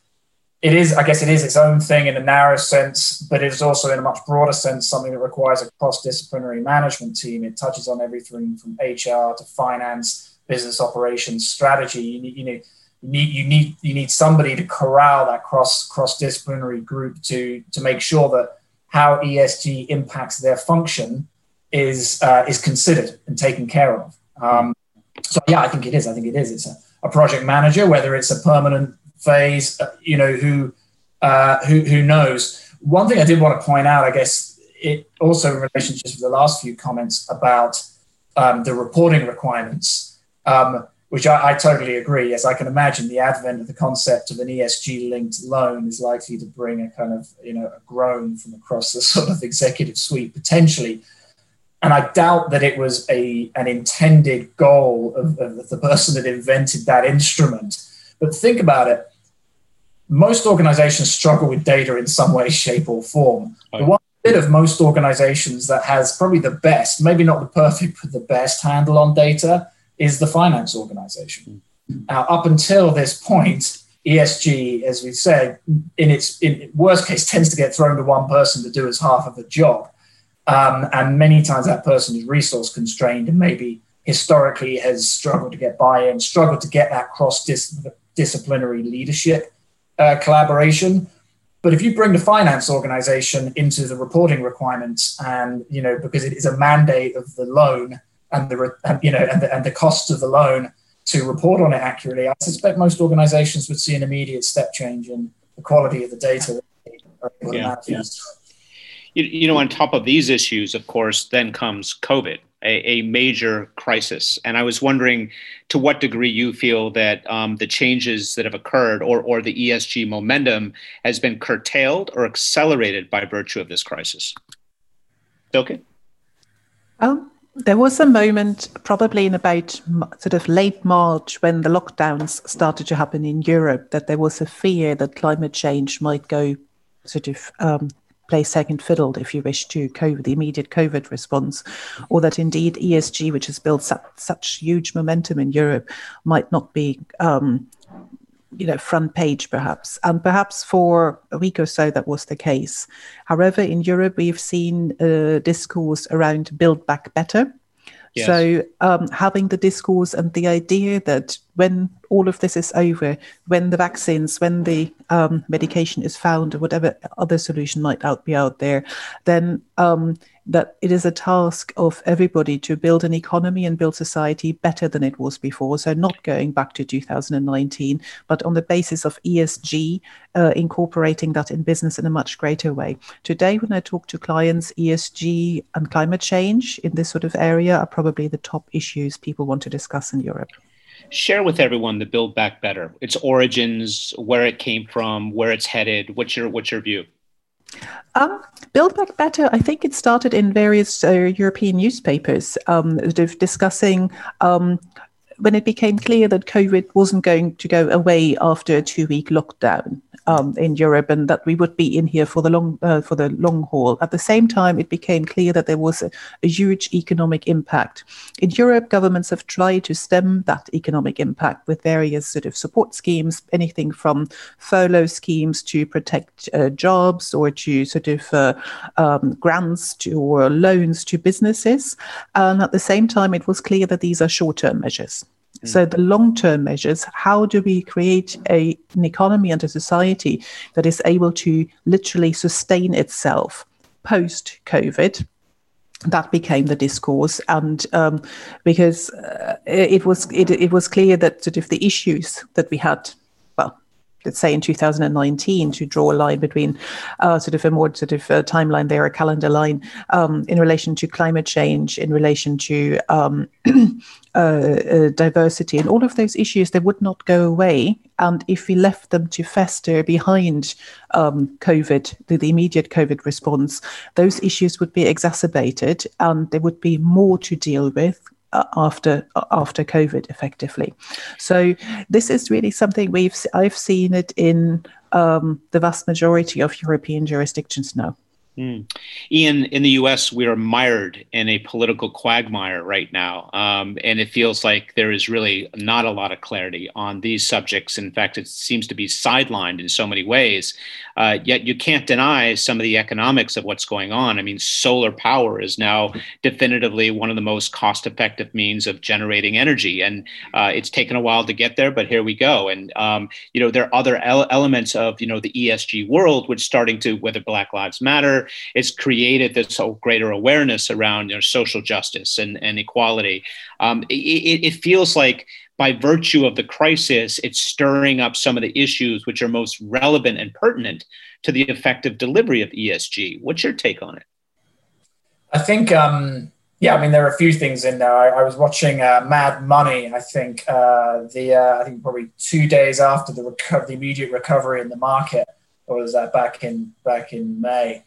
it is, I guess, it is its own thing in a narrow sense, but it is also in a much broader sense something that requires a cross-disciplinary management team. It touches on everything from HR to finance, business operations, strategy. You need, you know, you need you need you need somebody to corral that cross cross-disciplinary group to to make sure that how ESG impacts their function is uh, is considered and taken care of. Um, so yeah, I think it is. I think it is. It's a, a project manager, whether it's a permanent phase. You know, who uh, who who knows? One thing I did want to point out, I guess, it also in relationship to the last few comments about um, the reporting requirements, um, which I, I, totally agree. As I can imagine the advent of the concept of an ESG-linked loan is likely to bring a kind of you know a groan from across the (laughs) sort of executive suite potentially. And I doubt that it was a an intended goal of, of the person that invented that instrument. But think about it most organizations struggle with data in some way, shape, or form. The one bit of most organizations that has probably the best, maybe not the perfect, but the best handle on data is the finance organization. Mm. Now, up until this point, ESG, as we said, in its in worst case, tends to get thrown to one person to do as half of the job. Um, and many times that person is resource constrained and maybe historically has struggled to get buy in, struggled to get that cross disciplinary leadership uh, collaboration. But if you bring the finance organization into the reporting requirements, and you know because it is a mandate of the loan and the and, you know and the, and the costs of the loan to report on it accurately, I suspect most organizations would see an immediate step change in the quality of the data. Yeah, yeah. You, you know, on top of these issues, of course, then comes COVID a, a, major crisis. And I was wondering to what degree you feel that um, the changes that have occurred or, or the ESG momentum has been curtailed or accelerated by virtue of this crisis. Okay. Oh, there was a moment, probably in about sort of late March, when the lockdowns started to happen in Europe, that there was a fear that climate change might go sort of um, play second fiddle, if you wish, to COVID, the immediate COVID response, or that indeed ESG, which has built such, such huge momentum in Europe, might not be. Um, you know, front page perhaps. And perhaps for a week or so that was the case. However, in Europe, we've seen a discourse around build back better. Yes. So um, having the discourse and the idea that when all of this is over, when the vaccines, when the um, medication is found, or whatever other solution might out be out there, then um, that it is a task of everybody to build an economy and build society better than it was before. So not going back to 2019, but on the basis of ESG, uh, incorporating that in business in a much greater way. Today, when I talk to clients, ESG and climate change in this sort of area are probably the top issues people want to discuss in Europe share with everyone the Build Back Better, its origins, where it came from, where it's headed. What's your what's your view? Um, Build Back Better, I think it started in various uh, European newspapers, um, discussing um, when it became clear that COVID wasn't going to go away after a two-week lockdown um, in Europe, and that we would be in here for the long uh, for the long haul. At the same time, it became clear that there was a, a, huge economic impact in Europe. Governments have tried to stem that economic impact with various sort of support schemes, anything from furlough schemes to protect uh, jobs or to sort of uh, um, grants to or loans to businesses. And at the same time, it was clear that these are short-term measures. So the long-term measures, how do we create a, an economy and a society that is able to literally sustain itself post-COVID? That became the discourse, and um, because uh, it was it, it was clear that sort of the issues that we had let's say in 2019 to draw a line between uh, sort of a more sort of a timeline there, a calendar line um, in relation to climate change, in relation to um, (clears throat) uh, uh, diversity, and all of those issues, they would not go away. And if we left them to fester behind um, COVID, the, the immediate COVID response, those issues would be exacerbated and there would be more to deal with uh, after uh, after COVID, effectively. So this is really something we've I've seen it in um, the vast majority of European jurisdictions now. Mm. Ian, in the US, we are mired in a political quagmire right now. Um, and it feels like there is really not a lot of clarity on these subjects. In fact, it seems to be sidelined in so many ways. Uh, yet you can't deny some of the economics of what's going on. I mean, solar power is now definitively one of the most cost effective means of generating energy. And uh, it's taken a while to get there, but here we go. And, um, you know, there are other ele- elements of, you know, the ESG world, which starting to, whether Black Lives Matter, it's created this whole greater awareness around you know, social justice and, and equality. Um, it, it feels like by virtue of the crisis, it's stirring up some of the issues which are most relevant and pertinent to the effective delivery of ESG. What's your take on it? I think, um, yeah, I mean, there are a few things in there. I, I was watching uh, Mad Money. I think uh, the uh, I think probably two days after the reco- the immediate recovery in the market, or was that back in back in May?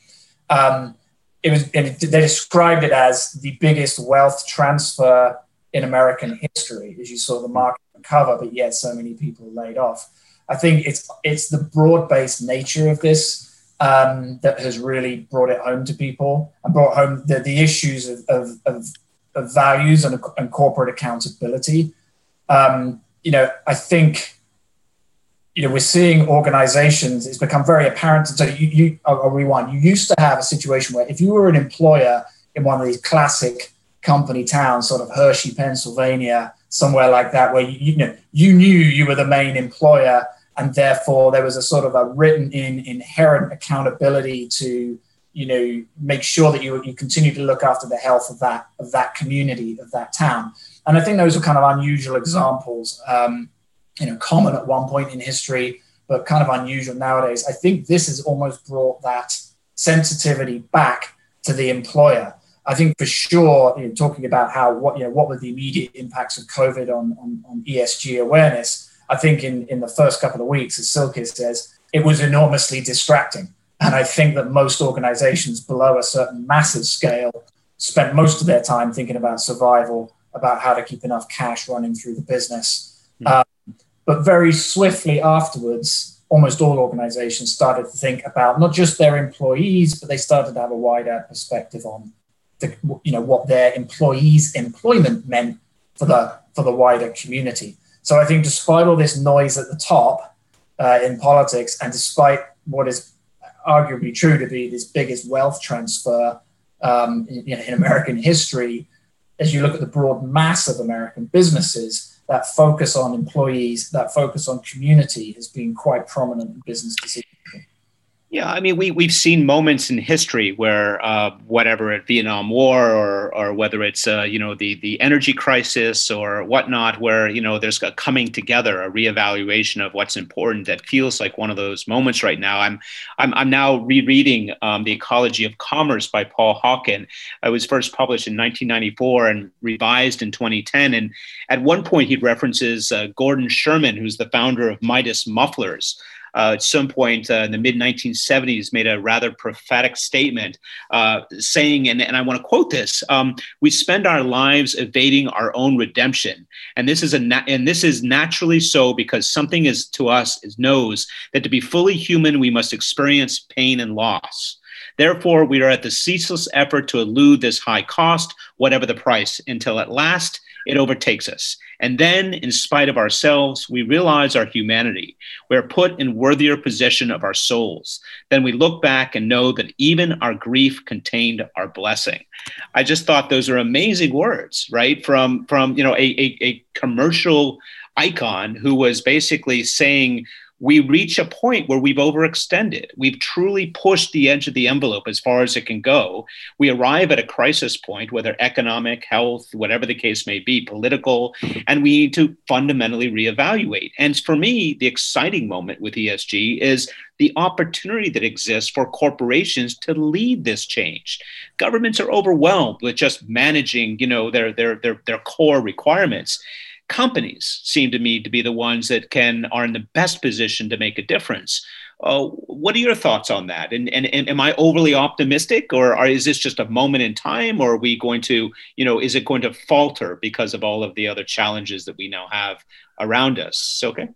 Um, it was it, they described it as the biggest wealth transfer in American history, as you saw the market recover, but yet so many people laid off. I think it's it's the broad-based nature of this um, that has really brought it home to people and brought home the, the issues of, of, of, of values and, and, corporate accountability. Um, you know, I think you know, we're seeing organizations, it's become very apparent. So you, you I'll rewind. You used to have a situation where if you were an employer in one of these classic company towns, sort of Hershey, Pennsylvania, somewhere like that, where you, you know you knew you were the main employer, and therefore there was a sort of a written in inherent accountability to you know make sure that you you continue to look after the health of that of that community of that town. And I think those are kind of unusual examples. Um, you know, common at one point in history, but kind of unusual nowadays. I think this has almost brought that sensitivity back to the employer. I think for sure, you know, talking about how what you know what were the immediate impacts of COVID on, on, on ESG awareness. I think in, in the first couple of weeks, as Silke says, it was enormously distracting. And I think that most organizations below a certain massive scale spent most of their time thinking about survival, about how to keep enough cash running through the business. Mm-hmm. But very swiftly afterwards, almost all organizations started to think about not just their employees, but they started to have a wider perspective on the, you know, what their employees' employment meant for the, for the wider community. So I think despite all this noise at the top uh, in politics, and despite what is arguably true to be this biggest wealth transfer um, in, in American history, as you look at the broad mass of American businesses, that focus on employees, that focus on community has been quite prominent in business decision yeah, I mean, we we've seen moments in history where uh, whatever at Vietnam War or or whether it's uh, you know the the energy crisis or whatnot, where you know there's a coming together, a reevaluation of what's important. That feels like one of those moments right now. I'm I'm I'm now rereading um, the Ecology of Commerce by Paul Hawken. It was first published in 1994 and revised in 2010. And at one point, he references uh, Gordon Sherman, who's the founder of Midas Mufflers uh, at some point uh, in the mid 1970s, made a rather prophetic statement uh, saying, and, and I want to quote this: um, "We spend our lives evading our own redemption, and this is a na- and this is naturally so because something is to us is knows that to be fully human, we must experience pain and loss." Therefore, we are at the ceaseless effort to elude this high cost, whatever the price, until at last it overtakes us. And then, in spite of ourselves, we realize our humanity. We are put in worthier possession of our souls. Then we look back and know that even our grief contained our blessing. I just thought those are amazing words, right? From from you know a, a, a commercial icon who was basically saying we reach a point where we've overextended. We've truly pushed the edge of the envelope as far as it can go. We arrive at a crisis point, whether economic, health, whatever the case may be, political, and we need to fundamentally reevaluate. And for me, the exciting moment with ESG is the opportunity that exists for corporations to lead this change. Governments are overwhelmed with just managing, you know, their their their, their core requirements companies seem to me to be the ones that can are in the best position to make a difference. Uh, what are your thoughts on that? And, and, and am I overly optimistic, or are, is this just a moment in time, or are we going to, you know, is it going to falter because of all of the other challenges that we now have around us? Okay.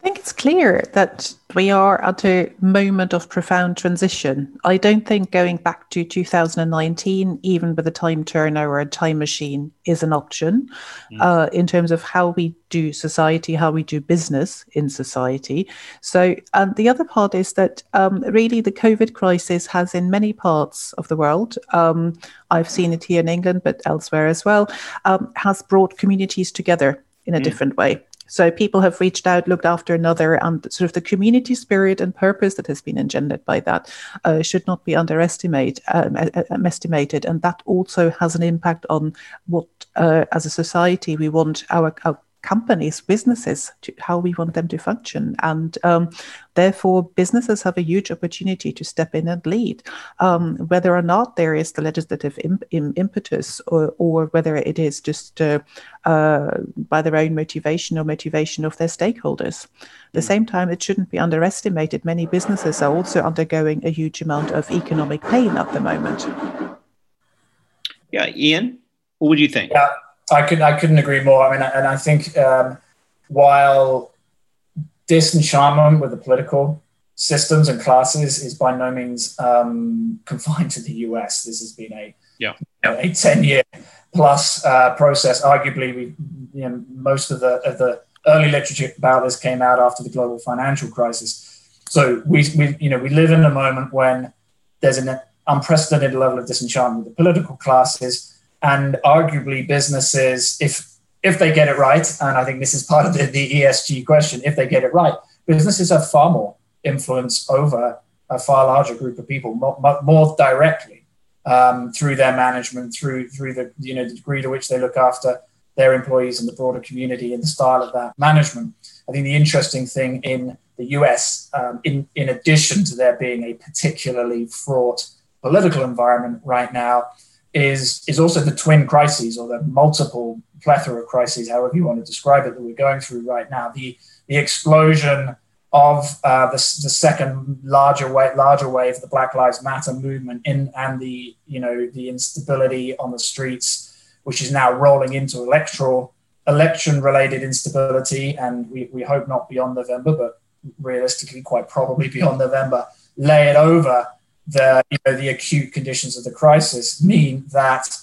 I think it's clear that we are at a moment of profound transition. I don't think going back to 2019, even with a time turner or a time machine, is an option mm. uh, in terms of how we do society, how we do business in society. So, and the other part is that um, really the COVID crisis has, in many parts of the world, um, I've seen it here in England, but elsewhere as well, um, has brought communities together in a mm. different way. So people have reached out, looked after another, and sort of the community spirit and purpose that has been engendered by that uh, should not be underestimated. Um, estimated, and that also has an impact on what, uh, as a society, we want our, our companies, businesses, to how we want them to function. And um, therefore, businesses have a huge opportunity to step in and lead, um, whether or not there is the legislative imp- impetus or, or, whether it is just uh, uh, by their own motivation or motivation of their stakeholders. At the mm. same time, it shouldn't be underestimated. Many businesses are also undergoing a huge amount of economic pain at the moment. Yeah, Ian, what would you think? Yeah. I couldn't I couldn't agree more. I mean, and I think um, while disenchantment with the political systems and classes is by no means um, confined to the US. This has been a yeah. You know, a ten year plus uh, process. Arguably, we you know, most of the of the early literature about this came out after the global financial crisis. So we, we you know we live in a moment when there's an unprecedented level of disenchantment with the political classes and arguably businesses if if they get it right and i think this is part of the, the esg question if they get it right businesses have far more influence over a far larger group of people more, more directly um, through their management through through the you know the degree to which they look after their employees and the broader community and the style of that management. I think the interesting thing in the us um, in in addition to there being a particularly fraught political environment right now is is also the twin crises or the multiple plethora of crises, however you want to describe it, that we're going through right now. The the explosion of uh, the, the second larger wave, larger wave, the Black Lives Matter movement, in and the you know the instability on the streets, which is now rolling into electoral election related instability, and we, we hope not beyond November, but realistically quite probably beyond November, lay it over the you know the acute conditions of the crisis mean that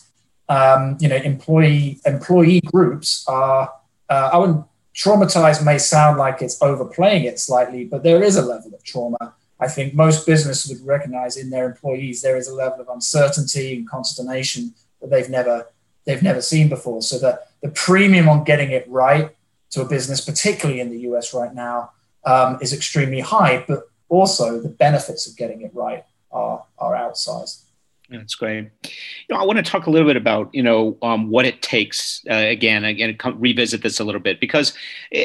um, you know employee employee groups are uh, I wouldn't traumatized may sound like it's overplaying it slightly, but there is a level of trauma. I think most businesses would recognize in their employees there is a level of uncertainty and consternation that they've never they've never seen before. So the the premium on getting it right to a business, particularly in the US right now, um, is extremely high. But also the benefits of getting it right are are outsized. That's great. You know, I want to talk a little bit about you know um, what it takes. Uh, again, again, come, revisit this a little bit because,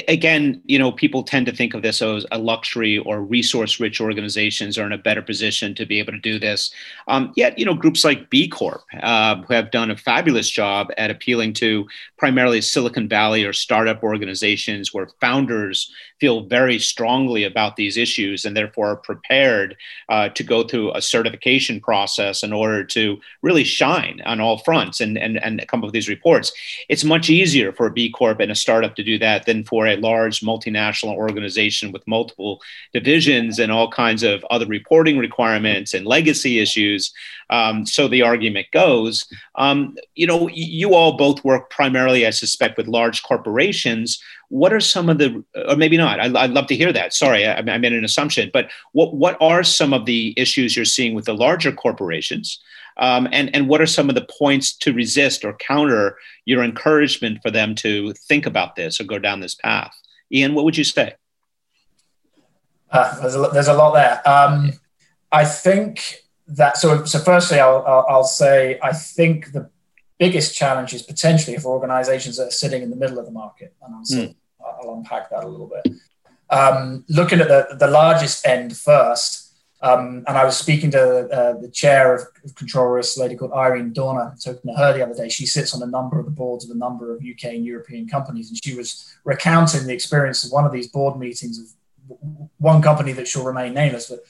again, you know, people tend to think of this as a luxury or resource-rich organizations are in a better position to be able to do this. Um, yet, you know, groups like B Corp uh, who have done a fabulous job at appealing to primarily Silicon Valley or startup organizations where founders feel very strongly about these issues and therefore are prepared uh, to go through a certification process in order to really shine on all fronts and, and, and come up with these reports. It's much easier for a B Corp and a startup to do that than for a large multinational organization with multiple divisions and all kinds of other reporting requirements and legacy issues. Um, so the argument goes, um, you know, you all both work primarily, I suspect, with large corporations what are some of the or maybe not I, would love to hear that. Sorry I, I, made an assumption but what what are some of the issues you're seeing with the larger corporations? Um, and and what are some of the points to resist or counter your encouragement for them to think about this or go down this path? Ian what would you say? Uh, there's, a, there's a lot there. Um, i think that so so firstly I'll, I'll, I'll say i think the biggest challenge is potentially for organizations that are sitting in the middle of the market and say mm. I'll unpack that a little bit. Um, looking at the, the largest end first, um, and I was speaking to uh, the chair of, of Control Risk, a lady called Irene Dorner, talking to her the other day. She sits on a number of the boards of a number of UK and European companies, and she was recounting the experience of one of these board meetings of one company that shall remain nameless, but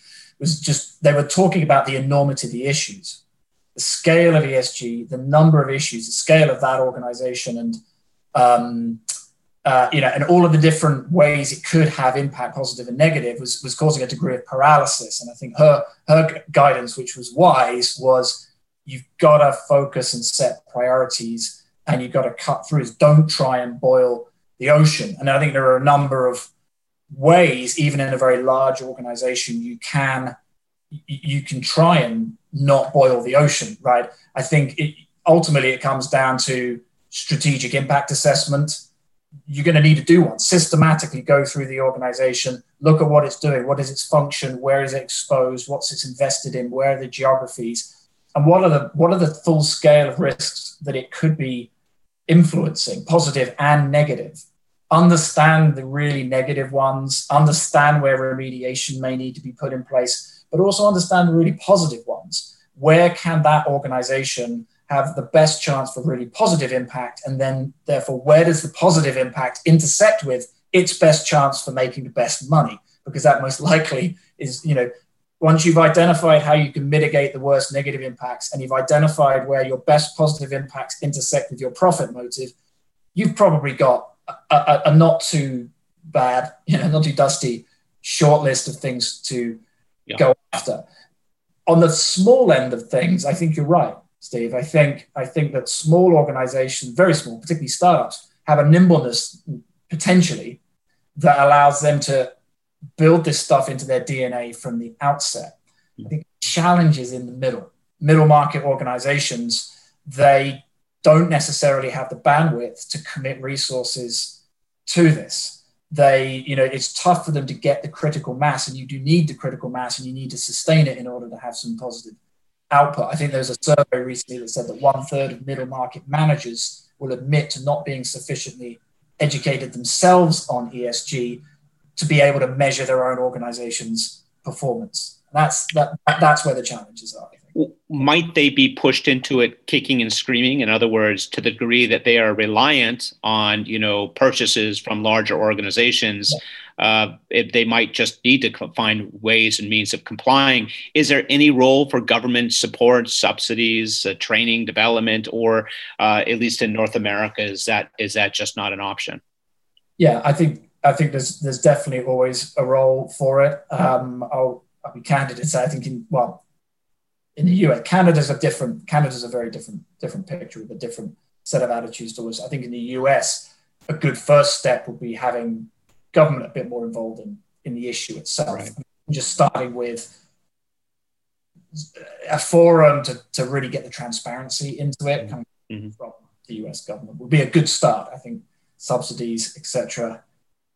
was just they were talking about the enormity of the issues, the scale of ESG, the number of issues, the scale of that organization, and um, uh, you know, and all of the different ways it could have impact, positive and negative, was, was causing a degree of paralysis. And I think her her guidance, which was wise, was you've got to focus and set priorities, and you've got to cut through. Don't try and boil the ocean. And I think there are a number of ways, even in a very large organization, you can you can try and not boil the ocean, right? I think it, ultimately it comes down to strategic impact assessment you're going to need to do one systematically go through the organization look at what it's doing what is its function where is it exposed what's it's invested in where are the geographies and what are the what are the full scale of risks that it could be influencing positive and negative. Understand the really negative ones understand where remediation may need to be put in place but also understand the really positive ones. Where can that organization have the best chance for really positive impact and then therefore where does the positive impact intersect with its best chance for making the best money? Because that most (laughs) likely is you know once you've identified how you can mitigate the worst negative impacts and you've identified where your best positive impacts intersect with your profit motive you've probably got a, a, a not too bad (laughs) you know not too dusty short list of things to yeah. go after. On the small end of things i think you're right Steve. I think I think that small organizations, very small, particularly startups, have a nimbleness potentially that allows them to build this stuff into their DNA from the outset. I think challenges in the middle, middle market organizations, they don't necessarily have the bandwidth to commit resources to this. They, you know, it's tough for them to get the critical mass, and you do need the critical mass, and you need to sustain it in order to have some positive output. I think there was a survey recently that said that one third of middle market managers will admit to not being sufficiently educated themselves on ESG to be able to measure their own organization's performance. that's that, that's where the challenges are. Might they be pushed into it kicking and screaming? In other words, to the degree that they are reliant on, you know, purchases from larger organizations, yeah uh, they might just need to find ways and means of complying. Is there any role for government support, subsidies, uh, training, development, or uh, at least in North America, is that is that just not an option? Yeah, I think I think there's there's definitely always a role for it. Um, I'll, I'll be candid and say I think in well in the US, Canada's a different Canada's a very different different picture with a different set of attitudes towards. I think in the US, a good first step would be having government a bit more involved in, in the issue itself. Right. Just starting with a forum to, to really get the transparency into it coming mm-hmm. from the US government would be a good start. I think subsidies, etc.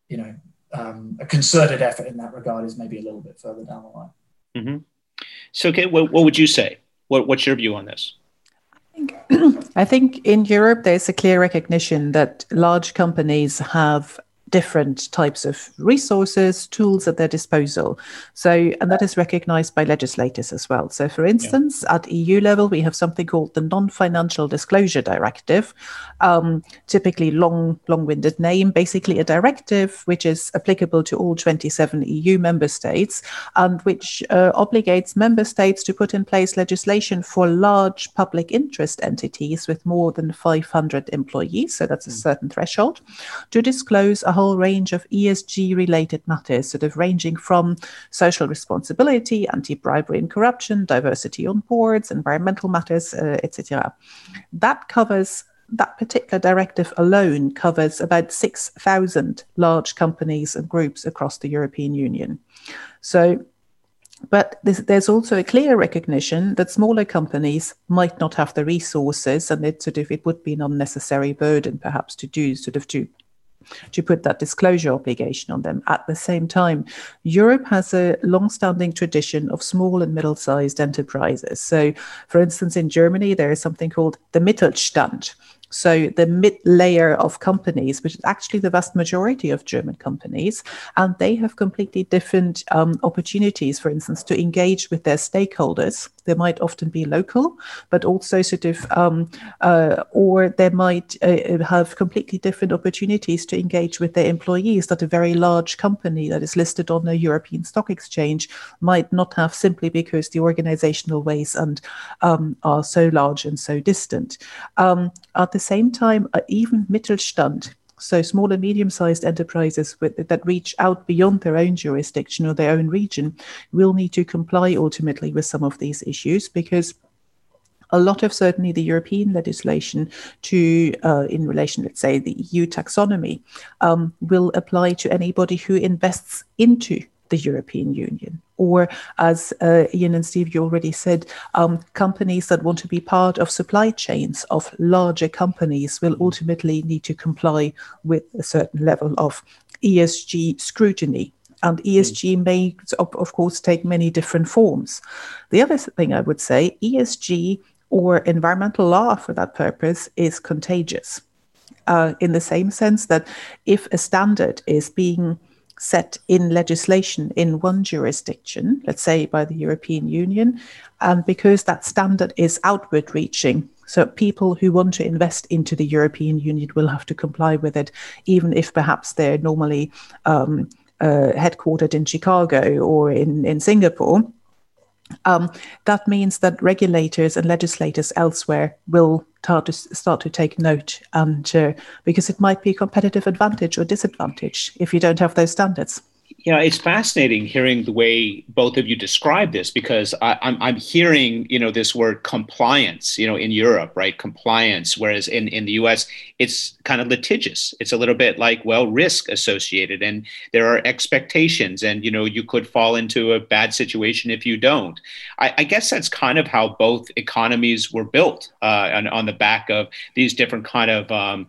You know, um, a concerted effort in that regard is maybe a little bit further down the line. Mm-hmm. So, okay, what, what would you say? What, what's your view on this? I think (clears throat) in Europe, there's a clear recognition that large companies have different types of resources, tools at their disposal. So, and that is recognized by legislators as well. So, for instance, yeah. at EU level, we have something called the Non-Financial Disclosure Directive, um, typically long, long-winded name, basically a directive which is applicable to all 27 EU member states and which uh, obligates member states to put in place legislation for large public interest entities with more than 500 employees. So that's a hmm. certain threshold to disclose whole range of ESG related matters, sort of ranging from social responsibility, anti bribery and corruption, diversity on boards, environmental matters, uh, etc. That covers that particular directive alone covers about 6,000 large companies and groups across the European Union. So, but there's also a clear recognition that smaller companies might not have the resources, and it sort of it would be an unnecessary burden, perhaps, to do sort of to to put that disclosure obligation on them. At the same time, Europe has a long-standing tradition of small and middle-sized enterprises. So, for instance, in Germany, there is something called the Mittelstand, so the mid layer of companies, which is actually the vast majority of German companies, and they have completely different um, opportunities, for instance, to engage with their stakeholders. They might often be local, but also sort of, um, uh, or they might uh, have completely different opportunities to engage with their employees that a very large company that is listed on a European stock exchange might not have simply because the organizational ways and um, are so large and so distant. Um, at the same time, uh, even Mittelstand, so small and medium-sized enterprises with, that reach out beyond their own jurisdiction or their own region will need to comply ultimately with some of these issues because a lot of certainly the European legislation to uh, in relation, let's say, the EU taxonomy um, will apply to anybody who invests into the European Union. Or, as uh, Ian and Steve, you already said, um, companies that want to be part of supply chains of larger companies will ultimately need to comply with a certain level of ESG scrutiny. And ESG mm. may, of course, take many different forms. The other thing I would say ESG or environmental law for that purpose is contagious. Uh, in the same sense that if a standard is being set in legislation in one jurisdiction, let's say by the European Union, and because that standard is outward reaching. So people who want to invest into the European Union will have to comply with it, even if perhaps they're normally um, uh, headquartered in Chicago or in, in Singapore. Um, that means that regulators and legislators elsewhere will start to start to take note, and uh, because it might be a competitive advantage or disadvantage if you don't have those standards you know, it's fascinating hearing the way both of you describe this because I, am I'm, I'm hearing, you know, this word compliance, you know, in Europe, right? Compliance, whereas in, in the US, it's kind of litigious. It's a little bit like, well, risk associated and there are expectations and, you know, you could fall into a bad situation if you don't. I, I guess that's kind of how both economies were built uh, on, on the back of these different kind of um,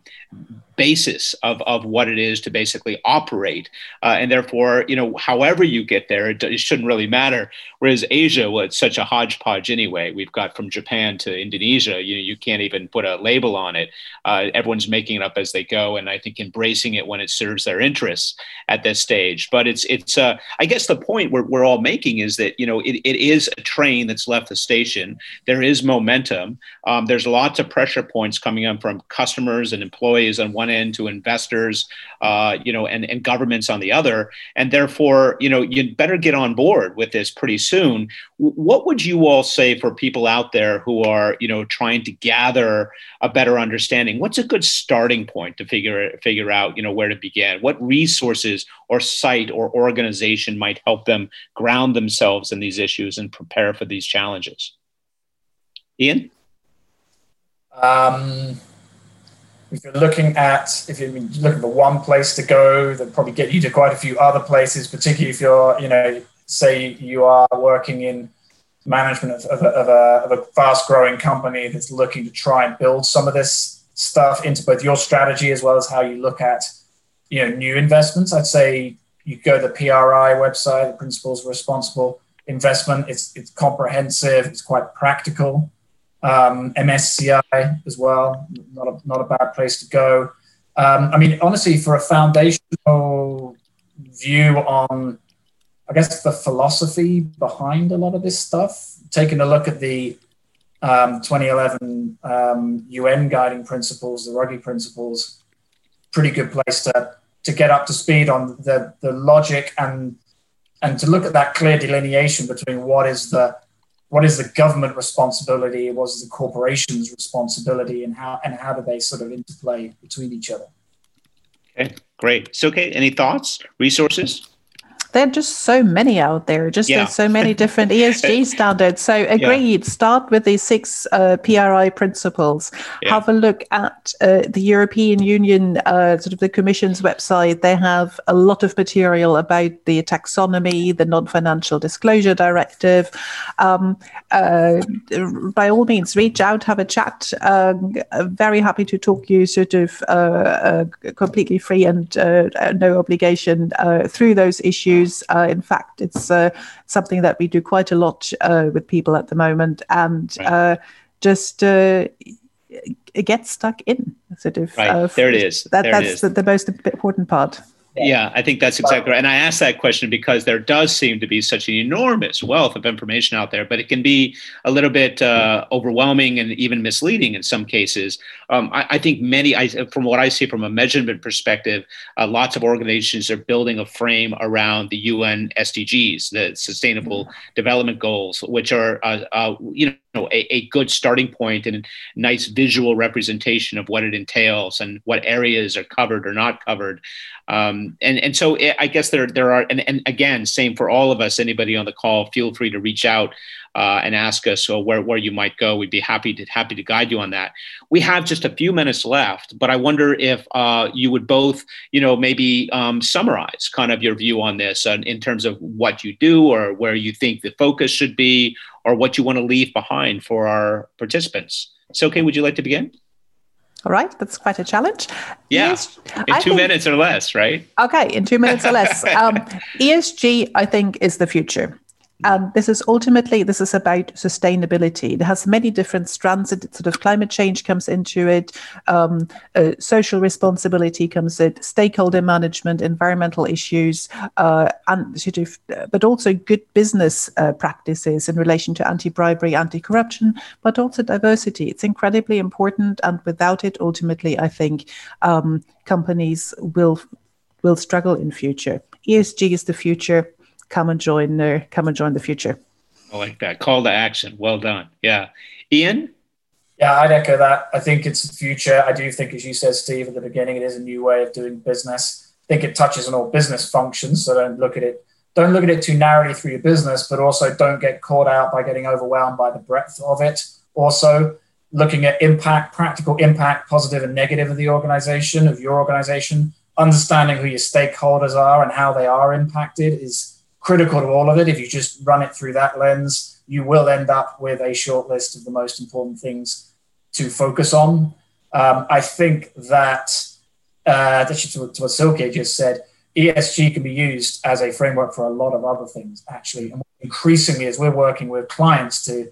basis of, of what it is to basically operate. Uh, and therefore, you know, however you get there, it, it, shouldn't really matter. Whereas Asia was such a hodgepodge anyway. We've got from Japan to Indonesia, you know, you can't even put a label on it. Uh, everyone's making it up as they go. And I think embracing it when it serves their interests at this stage. But it's, it's uh, I guess the point we're, we're all making is that, you know, it, it is a train that's left the station. There is momentum. Um, there's lots of pressure points coming up from customers and employees on one one end to investors, uh, you know, and, and governments on the other. And therefore, you know, you'd better get on board with this pretty soon. What would you all say for people out there who are, you know, trying to gather a better understanding? What's a good starting point to figure figure out, you know, where to begin? What resources or site or organization might help them ground themselves in these issues and prepare for these challenges? Ian? Um, if you're looking at if you're looking for one place to go that probably get you to quite a few other places particularly if you're you know say you are working in management of, of, a, of, a, of a fast growing company that's looking to try and build some of this stuff into both your strategy as well as how you look at you know new investments i'd say you go to the pri website the principles responsible investment. It's it's comprehensive. It's quite practical. Um, MSCI as well, not a not a bad place to go. Um, I mean, honestly, for a foundational view on, I guess, the philosophy behind a lot of this stuff, taking a look at the um, 2011 um, UN guiding principles, the Ruggie principles, pretty good place to to get up to speed on the the logic and and to look at that clear delineation between what is the what is the government responsibility, what is the corporation's responsibility, and how and how do they sort of interplay between each other? Okay, great. So, okay, any thoughts, resources? There are just so many out there. Just yeah. there's so many different (laughs) ESG standards. So agreed. Yeah. Start with these six uh, PRI principles. Yeah. Have a look at uh, the European Union, uh, sort of the Commission's website. They have a lot of material about the taxonomy, the non-financial disclosure directive. Um, uh, by all means, reach out, have a chat. Um, very happy to talk you sort of uh, uh, completely free and no obligation through those issues issues. Uh, in fact, it's uh, something that we do quite a lot uh, with people at the moment, and right. Uh, just uh, get stuck in. Sort of. Right. Uh, there it is. That, there that's the, the most important part. Yeah, I think that's exactly right. And I asked that question because there does seem to be such an enormous wealth of information out there, but it can be a little bit uh, overwhelming and even misleading in some cases. Um, I, I, think many, I, from what I see from a measurement perspective, uh, lots of organizations are building a frame around the UN SDGs, the Sustainable mm-hmm. Development Goals, which are, uh, uh you know, a, a, good starting point and a nice visual representation of what it entails and what areas are covered or not covered. Um, and and so it, I guess there there are and, and again same for all of us. Anybody on the call, feel free to reach out uh, and ask us uh, where where you might go. We'd be happy to happy to guide you on that. We have just a few minutes left, but I wonder if uh, you would both you know maybe um, summarize kind of your view on this uh, in terms of what you do or where you think the focus should be or what you want to leave behind for our participants. So, okay, would you like to begin? All right, that's quite a challenge. Yeah, ES- in I two think, minutes or less, right? Okay, in two minutes or less. (laughs) Um, ESG, I think, is the future. And this is ultimately this is about sustainability. It has many different strands. It sort of climate change comes into it, um, uh, social responsibility comes in, stakeholder management, environmental issues, uh, and sort of, but also good business uh, practices in relation to anti-bribery, anti-corruption, but also diversity. It's incredibly important, and without it, ultimately, I think um, companies will will struggle in future. ESG is the future come and join the come and join the future. I like that call to action. Well done. Yeah, Ian. Yeah, I'd echo that. I think it's the future. I do think, as you said, Steve, at the beginning, it is a new way of doing business. I think it touches on all business functions. So don't look at it don't look at it too narrowly through your business, but also don't get caught out by getting overwhelmed by the breadth of it. Also, looking at impact, practical impact, positive and negative of the organization, of your organization, understanding who your stakeholders are and how they are impacted is critical to all of it. If you just run it through that lens, you will end up with a short list of the most important things to focus on. Um, I think that, uh, to, to what Silke just said, ESG can be used as a framework for a lot of other things, actually. And increasingly, as we're working with clients to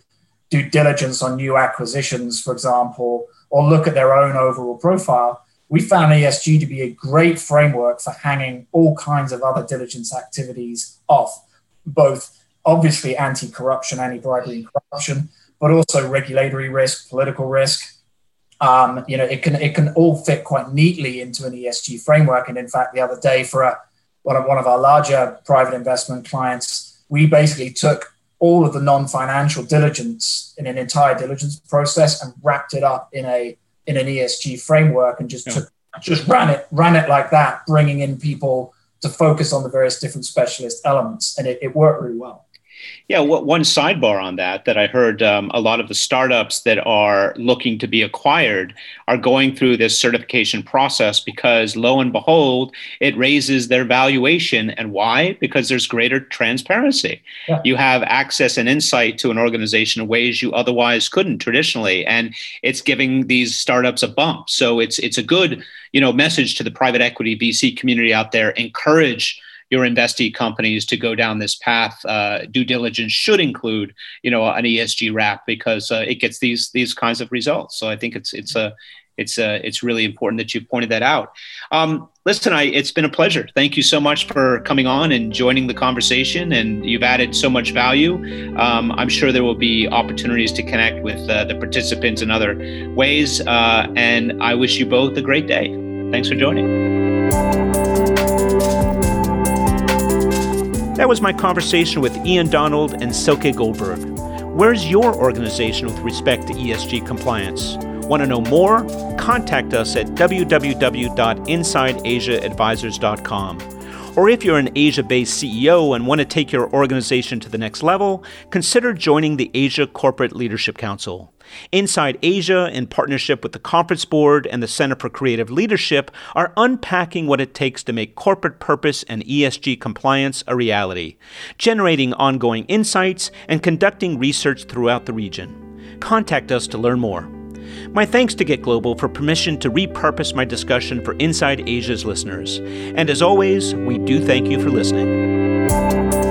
do diligence on new acquisitions, for example, or look at their own overall profile, we found ESG to be a great framework for hanging all kinds of other diligence activities off, both obviously anti corruption, anti bribery and corruption, but also regulatory risk, political risk. Um, you know, it can it can all fit quite neatly into an ESG framework. And in fact, the other day for a one of one of our larger private investment clients, we basically took all of the non-financial diligence in an entire diligence process and wrapped it up in a in an ESG framework and just yeah. took, just ran it ran it like that, bringing in people to focus on the various different specialist elements, and it, it worked really well. Yeah, one sidebar on that that I heard um, a lot of the startups that are looking to be acquired are going through this certification process because lo and behold, it raises their valuation. And why? Because there's greater transparency. Yeah. You have access and insight to an organization in ways you otherwise couldn't traditionally, and it's giving these startups a bump. So it's it's a good you know message to the private equity VC community out there. Encourage your investee companies to go down this path. Uh, due diligence should include, you know, an ESG wrap because uh, it gets these these kinds of results. So I think it's it's a it's uh, it's really important that you pointed that out. Um, listen, I, it's been a pleasure. Thank you so much for coming on and joining the conversation. And you've added so much value. Um, I'm sure there will be opportunities to connect with uh, the participants in other ways. Uh, and I wish you both a great day. Thanks for joining. That was my conversation with Ian Donald and Silke Goldberg. Where's your organization with respect to ESG compliance? Want to know more? Contact us at www.insideasiaadvisors.com. Or if you're an Asia based CEO and want to take your organization to the next level, consider joining the Asia Corporate Leadership Council. Inside Asia, in partnership with the Conference Board and the Center for Creative Leadership, are unpacking what it takes to make corporate purpose and ESG compliance a reality, generating ongoing insights and conducting research throughout the region. Contact us to learn more. My thanks to Get Global for permission to repurpose my discussion for Inside Asia's listeners. And as always, we do thank you for listening.